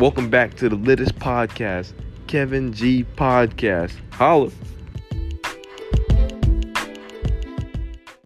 Welcome back to the Littest Podcast, Kevin G Podcast. Holla.